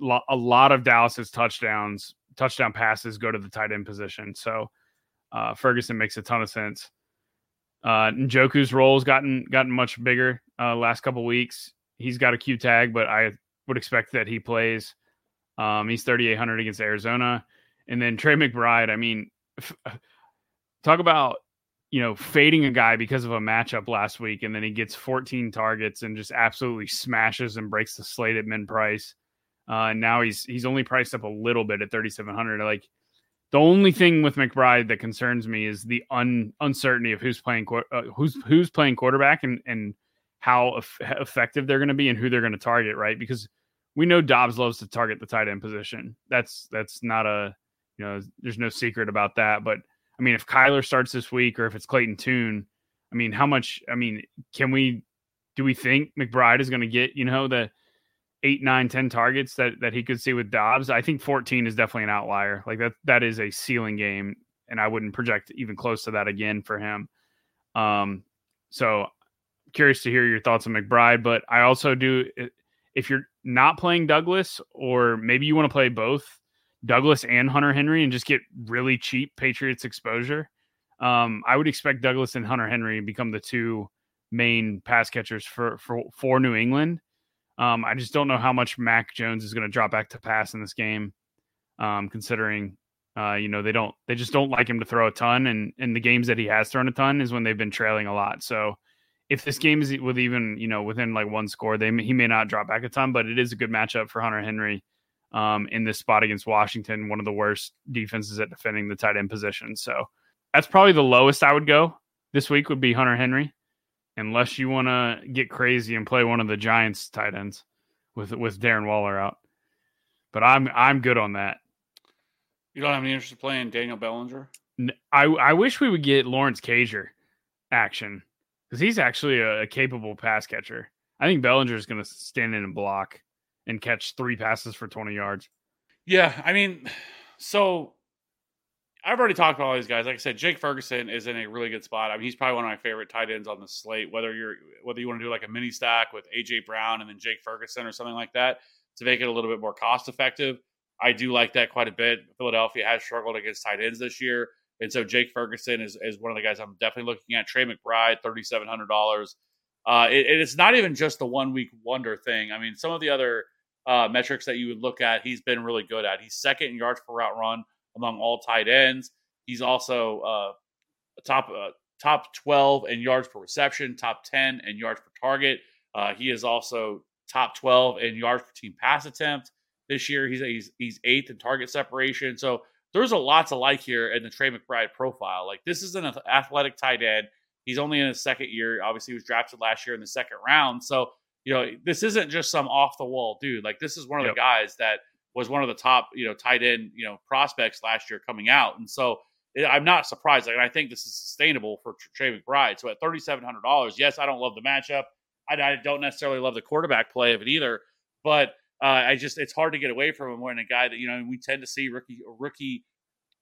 lo- a lot of Dallas's touchdowns, touchdown passes go to the tight end position. So uh, Ferguson makes a ton of sense. Uh, Njoku's role has gotten gotten much bigger uh, last couple weeks. He's got a Q tag, but I would expect that he plays. Um, he's 3,800 against Arizona, and then Trey McBride. I mean, f- talk about you know, fading a guy because of a matchup last week, and then he gets 14 targets and just absolutely smashes and breaks the slate at min price. Uh, and now he's he's only priced up a little bit at 3,700. Like the only thing with McBride that concerns me is the un, uncertainty of who's playing uh, who's who's playing quarterback and and how eff- effective they're going to be and who they're going to target, right? Because we know Dobbs loves to target the tight end position. That's that's not a you know, there's no secret about that, but I mean, if Kyler starts this week or if it's Clayton Tune, I mean, how much? I mean, can we? Do we think McBride is going to get you know the eight, nine, ten targets that that he could see with Dobbs? I think fourteen is definitely an outlier. Like that that is a ceiling game and I wouldn't project even close to that again for him. Um, so curious to hear your thoughts on McBride, but I also do if you're not playing Douglas, or maybe you want to play both Douglas and Hunter Henry and just get really cheap Patriots exposure. Um, I would expect Douglas and Hunter Henry become the two main pass catchers for for, for New England. Um, I just don't know how much Mac Jones is going to drop back to pass in this game, um, considering uh, you know they don't they just don't like him to throw a ton, and in the games that he has thrown a ton is when they've been trailing a lot. So if this game is with even you know within like one score, they he may not drop back a ton, but it is a good matchup for Hunter Henry um, in this spot against Washington, one of the worst defenses at defending the tight end position. So that's probably the lowest I would go this week would be Hunter Henry, unless you want to get crazy and play one of the Giants tight ends with with Darren Waller out. But I'm I'm good on that. You don't have any interest in playing Daniel Bellinger? I I wish we would get Lawrence Cager action because he's actually a, a, capable pass catcher. I think Bellinger is going to stand in and block and catch three passes for 20 yards. Yeah, I mean, so I've already talked about all these guys. Like I said, Jake Ferguson is in a really good spot. I mean, he's probably one of my favorite tight ends on the slate. Whether you're whether you want to do like a mini stack with AJ Brown and then Jake Ferguson or something like that to make it a little bit more cost effective, I do like that quite a bit. Philadelphia has struggled against tight ends this year. And so Jake Ferguson is, is one of the guys I'm definitely looking at. Trey McBride, $3,700. Uh, it, it's not even just the one week wonder thing. I mean, some of the other uh, metrics that you would look at, he's been really good at. He's second in yards per route run among all tight ends. He's also uh, top uh, top 12 in yards per reception, top 10 in yards per target. Uh, he is also top 12 in yards per team pass attempt this year. He's he's he's eighth in target separation. So there's a lot to like here in the Trey McBride profile. Like this is an athletic tight end. He's only in his second year. Obviously, he was drafted last year in the second round. So you know this isn't just some off the wall dude. Like this is one of yep. the guys that was one of the top you know tight end you know prospects last year coming out. And so it, I'm not surprised. Like I think this is sustainable for Trey McBride. So at thirty seven hundred dollars, yes, I don't love the matchup. I, I don't necessarily love the quarterback play of it either, but uh, I just it's hard to get away from him when a guy that you know we tend to see rookie rookie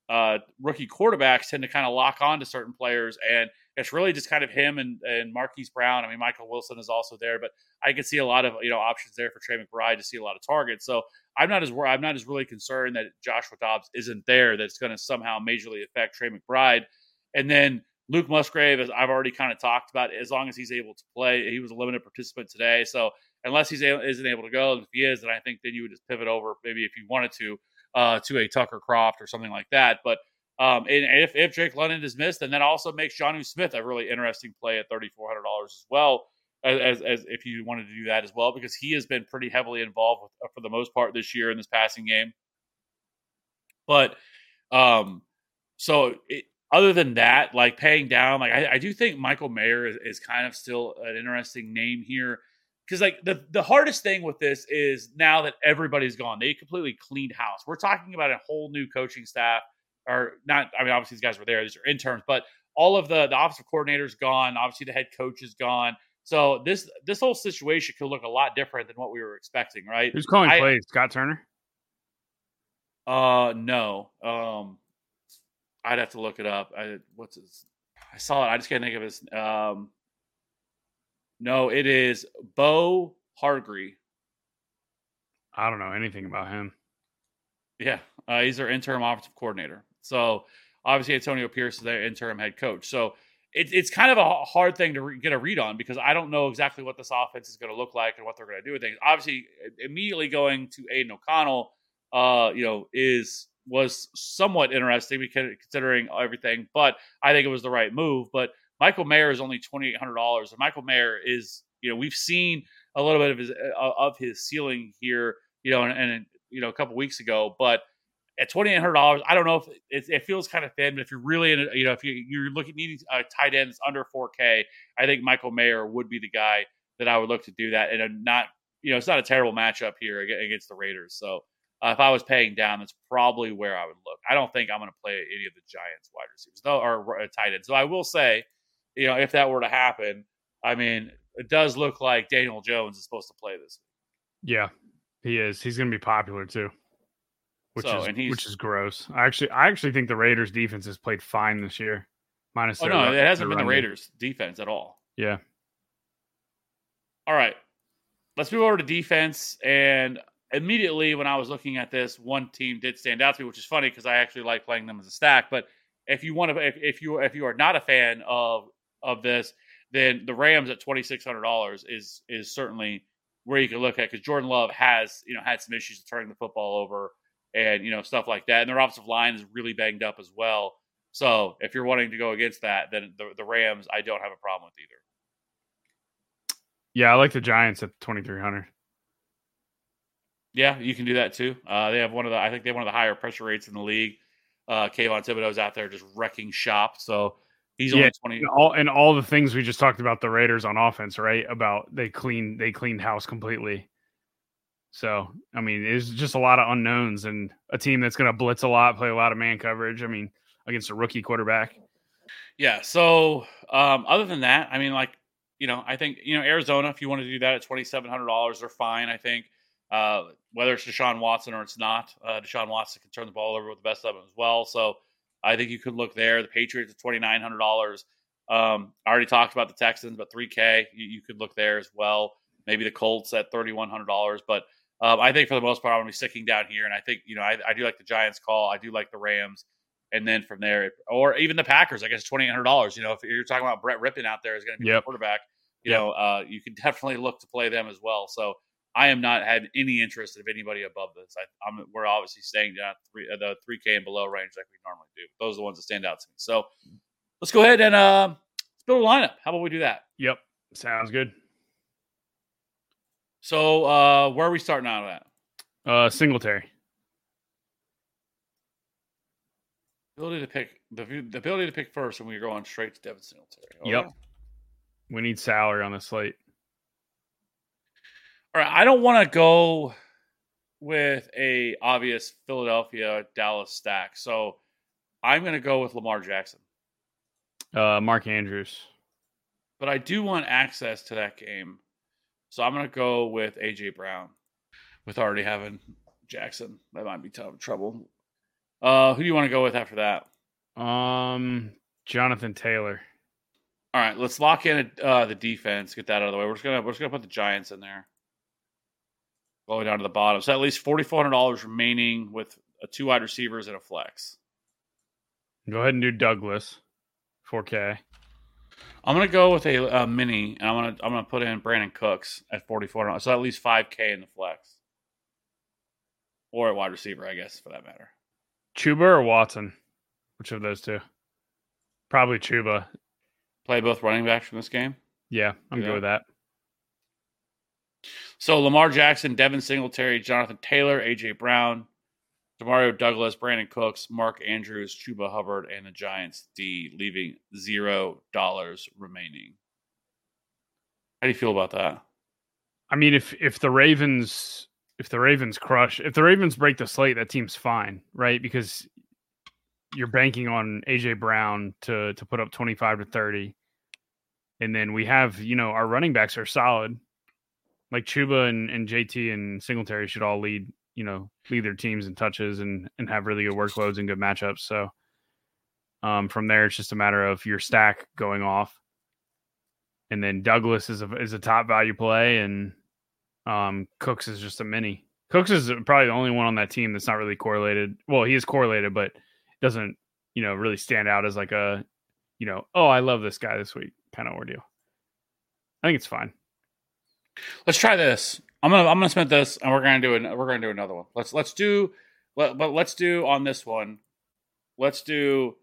uh, rookie quarterbacks tend to kind of lock on to certain players, and it's really just kind of him and and Marquise Brown. I mean, Michael Wilson is also there, but I can see a lot of you know options there for Trey McBride to see a lot of targets. So I'm not as I'm not as really concerned that Joshua Dobbs isn't there. That's going to somehow majorly affect Trey McBride, and then Luke Musgrave, as I've already kind of talked about, as long as he's able to play, he was a limited participant today. So unless he's able, isn't able to go, if he is, then I think then you would just pivot over maybe if you wanted to uh, to a Tucker Kraft or something like that. But um, and if, if Drake London is missed, then that also makes Jonnu Smith a really interesting play at thirty four hundred dollars as well. As, as if you wanted to do that as well, because he has been pretty heavily involved with, uh, for the most part this year in this passing game. But um, so it, other than that, like paying down, like I, I do think Michael Mayer is, is, kind of still an interesting name here because like the the hardest thing with this is now that everybody's gone, they completely cleaned house. We're talking about a whole new coaching staff, or not. I mean, obviously these guys were there; these are interns, but all of the the offensive coordinators gone. Obviously, the head coach is gone. So this this whole situation could look a lot different than what we were expecting, right? Who's calling I, plays? Scott Turner. Uh, no. Um, I'd have to look it up. I what's his? I saw it. I just can't think of his. Um, no, it is Bo Hardegree. I don't know anything about him. Yeah, uh, he's our interim offensive coordinator. So obviously Antonio Pierce is their interim head coach. So it, it's kind of a hard thing to re- get a read on because I don't know exactly what this offense is going to look like and what they're going to do with things. Obviously, immediately going to Aidan O'Connell, uh, you know, is was somewhat interesting because considering everything, but I think it was the right move. But Michael Mayer is only twenty eight hundred dollars, and Michael Mayer is you know we've seen a little bit of his uh, of his ceiling here, you know, and, and you know a couple weeks ago, but at twenty eight hundred dollars, I don't know if it, it, feels kind of thin. But if you're really in, a, you know, if you, you're looking needing a tight end under four K, I think Michael Mayer would be the guy that I would look to do that. And not, you know, it's not a terrible matchup here against the Raiders. So uh, if I was paying down, that's probably where I would look. I don't think I'm going to play any of the Giants wide receivers, though, or uh, tight ends. So I will say you know, if that were to happen, I mean, it does look like Daniel Jones is supposed to play this. Yeah, he is. He's going to be popular too. Which So, is which is gross. I actually I actually think the Raiders defense has played fine this year. Minus Oh their no, it hasn't been the. Raiders defense at all. Yeah. All right. Let's move over to defense. And immediately when I was looking at this, one team did stand out to me, which is funny because I actually like playing them as a stack. But if you want to, if, if you if you are not a fan of of this, then the Rams at twenty six hundred dollars is is certainly where you can look at because Jordan Love has you know had some issues turning the football over and you know stuff like that, and their offensive line is really banged up as well. So if you're wanting to go against that, then the, the Rams I don't have a problem with either. Yeah, I like the Giants at twenty three hundred. Yeah, you can do that too. Uh, they have one of the, I think they have one of the higher pressure rates in the league. Uh, Kayvon Thibodeaux's out there just wrecking shop. So he's Yeah, only 20. And all and all the things we just talked about the Raiders on offense, right? About they clean they cleaned house completely. So I mean, it's just a lot of unknowns and a team that's going to blitz a lot, play a lot of man coverage. I mean, against a rookie quarterback. Yeah. So um, other than that, I mean, like, you know, I think, you know, Arizona, if you want to do that at $2,700, they're fine. I think uh, whether it's Deshaun Watson or it's not, uh, Deshaun Watson can turn the ball over with the best of them as well. So I think you could look there. The Patriots at $2,900. Um, I already talked about the Texans, but 3K, you, you could look there as well. Maybe the Colts at $3,100. But um, I think for the most part, I'm going to be sticking down here. And I think, you know, I, I do like the Giants call. I do like the Rams. And then from there, or even the Packers, I guess twenty eight hundred dollars. You know, if you're talking about Brett Rypien out there is going to be the quarterback, you Yep. know, uh, you can definitely look to play them as well. So I am not having any interest of anybody above this. I, I'm we're obviously staying down at three, uh, the three K and below range like we normally do. Those are the ones that stand out to me. So let's go ahead and uh, let's build a lineup. How about we do that? Yep, sounds good. So uh, where are we starting out at? Uh, Singletary. Ability to pick the the ability to pick first, and we're going straight to Devin Singletary. All Yep. right. We need salary on the slate. All right, I don't want to go with a obvious Philadelphia Dallas stack, so I'm going to go with Lamar Jackson. Uh, Mark Andrews. But I do want access to that game, so I'm going to go with AJ Brown. With already having Jackson, that might be tough trouble. Uh, who do you want to go with after that? Um, Jonathan Taylor. All right, let's lock in uh, the defense. Get that out of the way. We're just gonna we're just gonna put the Giants in there, all the way down to the bottom. So at least forty four hundred dollars remaining with a two wide receivers and a flex. Go ahead and do Douglas. 4K. I'm gonna go with a, a mini, and I'm gonna I'm gonna put in Brandin Cooks at forty four. So at least five k in the flex, or a wide receiver, I guess, for that matter. Chuba or Watson? Which of those two? Probably Chuba. Play both running backs from this game. Yeah, I'm Yeah. good with that. So Lamar Jackson, Devin Singletary, Jonathan Taylor, AJ Brown, Demario Douglas, Brandin Cooks, Mark Andrews, Chuba Hubbard, and the Giants D, leaving zero dollars remaining. How do you feel about that? I mean, if if the Ravens if the Ravens crush if the Ravens break the slate, that team's fine, right? Because you're banking on AJ Brown to to put up 25 to 30. And then we have, you know, our running backs are solid. Like Chuba and, and JT and Singletary should all lead, you know, lead their teams in touches and and have really good workloads and good matchups. So um, from there, it's just a matter of your stack going off and then Douglas is a is a top value play, and um, Cooks is just a mini. Cooks is probably the only one on that team that's not really correlated. Well, he is correlated, but doesn't you know really stand out as like a you know oh I love this guy this week kind of ordeal. I think it's fine. Let's try this. I'm gonna I'm gonna spend this, and we're gonna do an, we're gonna do another one. Let's let's do, let, but let's do on this one. Let's do,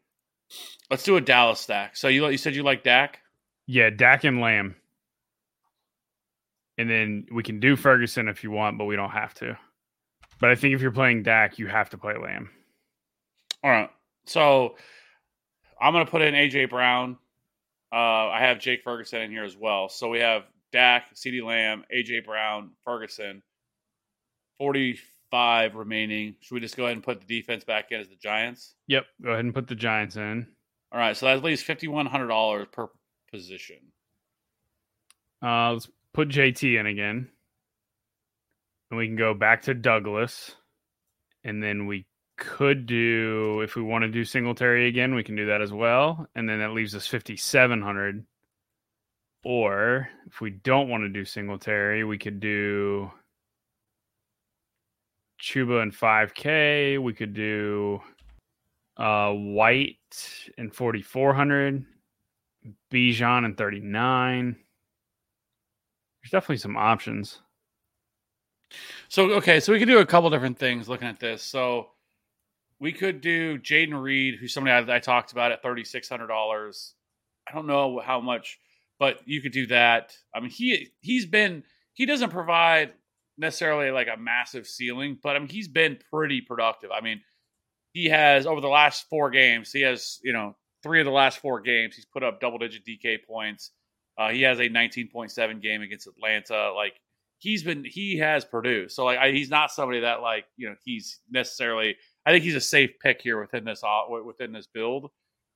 let's do a Dallas stack. So you you said you like Dak. Yeah, Dak and Lamb, and then we can do Ferguson if you want, but we don't have to. But I think if you're playing Dak, you have to play Lamb. All right. So I'm going to put in AJ Brown. Uh, I have Jake Ferguson in here as well. So we have Dak, CeeDee Lamb, AJ Brown, Ferguson. 45 remaining. Should we just go ahead and put the defense back in as the Giants? Yep, go ahead and put the Giants in. All right. So that leaves $5,100 per position. Uh, let's put JT in again. And we can go back to Douglas. and then we could do if we want to do Singletary again, we can do that as well, and then that leaves us fifty seven hundred. Or if we don't want to do Singletary, we could do Chuba and five K. We could do uh, White and forty four hundred. Bijan and thirty nine. There's definitely some options. So okay, so we could do a couple different things looking at this. So we could do Jayden Reed, who's somebody I, I talked about at thirty six hundred dollars. I don't know how much, but you could do that. I mean, he he's been he doesn't provide necessarily like a massive ceiling, but I mean he's been pretty productive. I mean, he has over the last four games, he has you know three of the last four games, he's put up double digit DK points. Uh, he has a 19.7 game against Atlanta. Like he's been, he has produced. So like I, he's not somebody that like you know he's necessarily. I think he's a safe pick here within this within this build.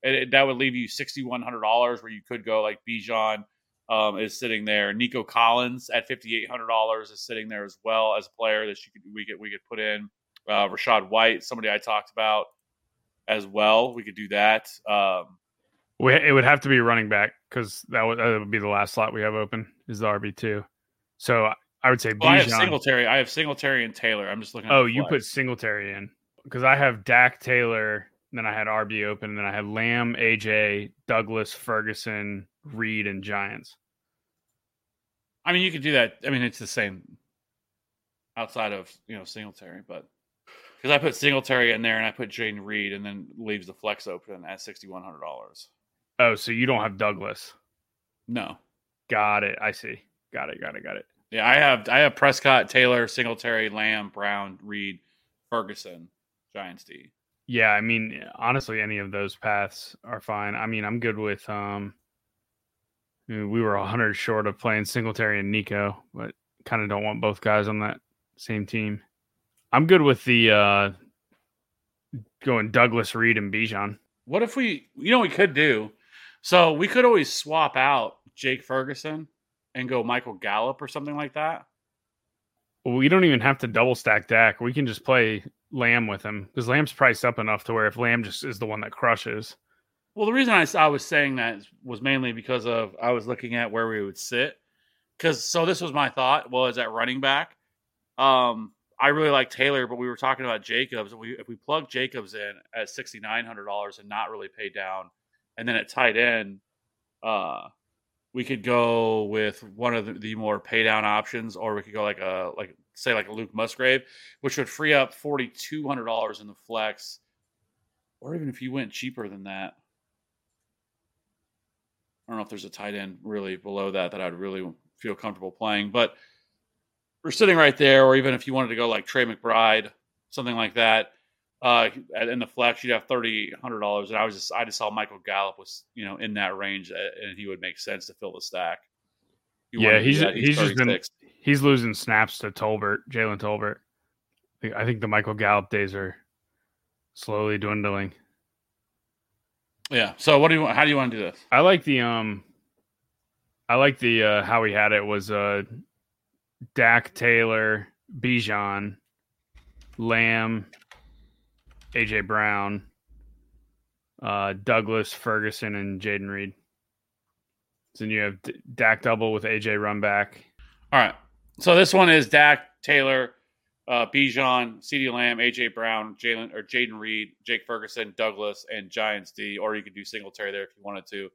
And it, that would leave you sixty one hundred dollars, where you could go like Bijan um, is sitting there. Nico Collins at fifty eight hundred dollars is sitting there as well as a player that you could we could we could put in. Uh, Rachaad White, somebody I talked about as well. We could do that. Um, We, it would have to be running back because that would, that would be the last slot we have open is the RB two. So I would say well, I have. Singletary. I have Singletary and Taylor. I'm just looking. At Oh, you put Singletary in because I have Dak Taylor, then I had RB open, and then I had Lamb, AJ, Douglas, Ferguson, Reed, and Giants. I mean, you could do that. I mean, it's the same outside of you know Singletary, but because I put Singletary in there and I put Jayden Reed, and then leaves the flex open at sixty one hundred dollars. Oh, so you don't have Douglas? No, Got it. I see. Got it. Got it. Got it. yeah, I have I have Prescott, Taylor, Singletary, Lamb, Brown, Reed, Ferguson, Giants D. Yeah, I mean, honestly, any of those paths are fine. I mean, I'm good with. um I mean, We were hundred short of playing Singletary and Nico, but kind of don't want both guys on that same team. I'm good with the uh going Douglas, Reed, and Bijan. What if we, you know, we could do? So we could always swap out Jake Ferguson and go Michael Gallup or something like that. Well, we don't even have to double stack Dak. We can just play Lamb with him because Lamb's priced up enough to where if Lamb just is the one that crushes. Well, the reason I, I was saying that was mainly because of I was looking at where we would sit. Because so this was my thought was at running back. Um, I really like Taylor, but we were talking about Jacobs. We if we plug Jacobs in at sixty nine hundred dollars and not really pay down, and then at tight end, uh, we could go with one of the, the more pay down options, or we could go like a like say like a Luke Musgrave, which would free up forty two hundred dollars in the flex, or even if you went cheaper than that. I don't know if there's a tight end really below that that I'd really feel comfortable playing, but we're sitting right there. Or even if you wanted to go like Trey McBride, something like that, uh, in the flex, you'd have thirty hundred dollars. And I was just I just saw Michael Gallup was you know in that range, uh, and he would make sense to fill the stack. You Yeah, wanted to do he's that, he's just been 36. He's losing snaps to Tolbert, Jalen Tolbert. I think- the Michael Gallup days are slowly dwindling. yeah. So what do you want? How do you want to do this? I like the um I like the uh how he had it was uh Dak Taylor, Bijan, Lamb, AJ Brown, uh Douglas, Ferguson, and Jayden Reed. So then you have D- Dak double with AJ run back. All right. So this one is Dak Taylor, uh, Bijan, CeeDee Lamb, A.J. Brown, Jalen or Jayden Reed, Jake Ferguson, Douglas, and Giants D. Or you could do Singletary there if you wanted to,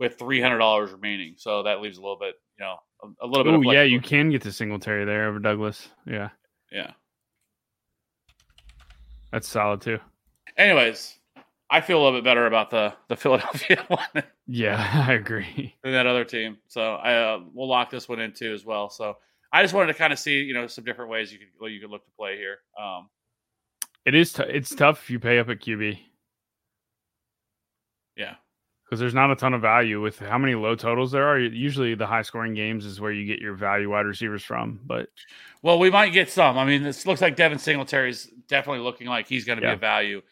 with three hundred dollars remaining. So that leaves a little bit, you know, a, a little bit. Oh yeah, you can get the Singletary there over Douglas. Yeah, Yeah. that's solid too. Anyways, I feel a little bit better about the the Philadelphia one Yeah, I agree. than that other team. So I uh, we'll lock this one in too as well. So I just wanted to kind of see, you know, some different ways you could you could look to play here. Um, It is. T- it's tough if you pay up at QB. yeah. because there's not a ton of value with how many low totals there are. Usually, the high scoring games is where you get your value wide receivers from. But Well, we might get some. I mean, this looks like Devin Singletary's definitely looking like he's going to Yeah. be a value.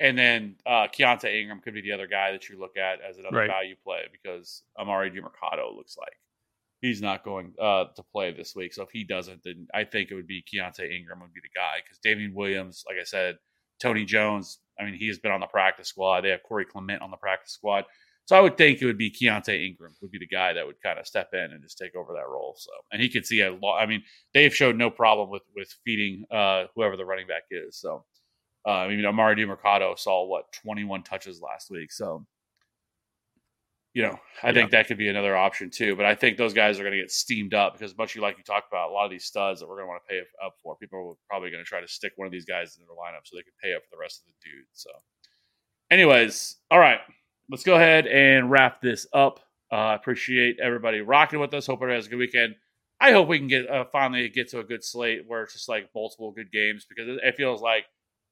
And then uh, Keaontay Ingram could be the other guy that you look at as another Right. value play because Emari Demercado looks like he's not going uh, to play this week. So if he doesn't, then I think it would be Keaontay Ingram would be the guy because Damien Williams, like I said, Tony Jones. I mean, he has been on the practice squad. They have Corey Clement on the practice squad. So I would think it would be Keaontay Ingram would be the guy that would kind of step in and just take over that role. So and he could see a lot. I mean, they've showed no problem with with feeding uh, whoever the running back is. So uh, I mean, Emari Demercado saw what 21 touches last week. So you know, I think that could be another option too. But I think those guys are going to get steamed up because much like you talked about, a lot of these studs that we're going to want to pay up for, people are probably going to try to stick one of these guys in their lineup so they can pay up for the rest of the dude. So, anyways, all right, let's go ahead and wrap this up. Uh, appreciate everybody rocking with us. Hope everybody has a good weekend. I hope we can get uh, finally get to a good slate where it's just like multiple good games because it, it feels like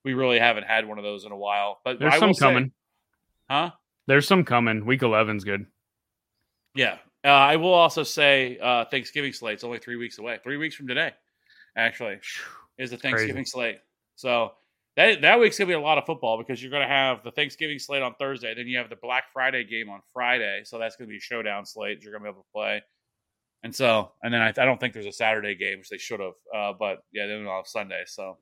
we really haven't had one of those in a while. But There's I some say- coming. huh? There's some coming. Week 11's good. Yeah. Uh, I will also say uh, Thanksgiving slate's only three weeks away. Three weeks from today, actually, is the Thanksgiving slate. So that that week's gonna be a lot of football because you're gonna have the Thanksgiving slate on Thursday, then you have the Black Friday game on Friday. So that's gonna be a showdown slate you're gonna be able to play. And so, and then I, I don't think there's a Saturday game, which they should have. Uh, but yeah, then on Sunday. So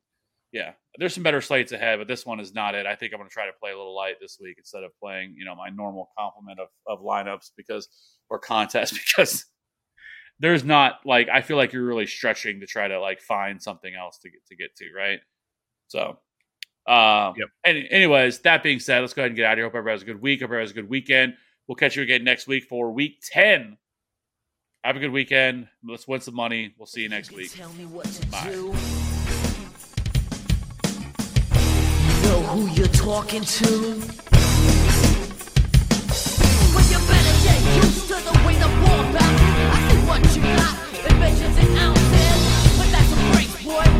yeah, there's some better slates ahead, but this one is not it. I think I'm going to try to play a little light this week instead of playing, you know, my normal complement of, of lineups because or contests because there's not like I feel like you're really stretching to try to like find something else to get to get to, right? So, um, Yep. Any, anyways, that being said, let's go ahead and get out of here. Hope everybody has a good week. Hope everybody has a good weekend. We'll catch you again next week for week ten. Have a good weekend. Let's win some money. We'll see you next week. Tell me what to Bye. Know who you're talking to. But you better get used to the way the war bounces. I see what you got, inventions and ounces. But that's a break, boy.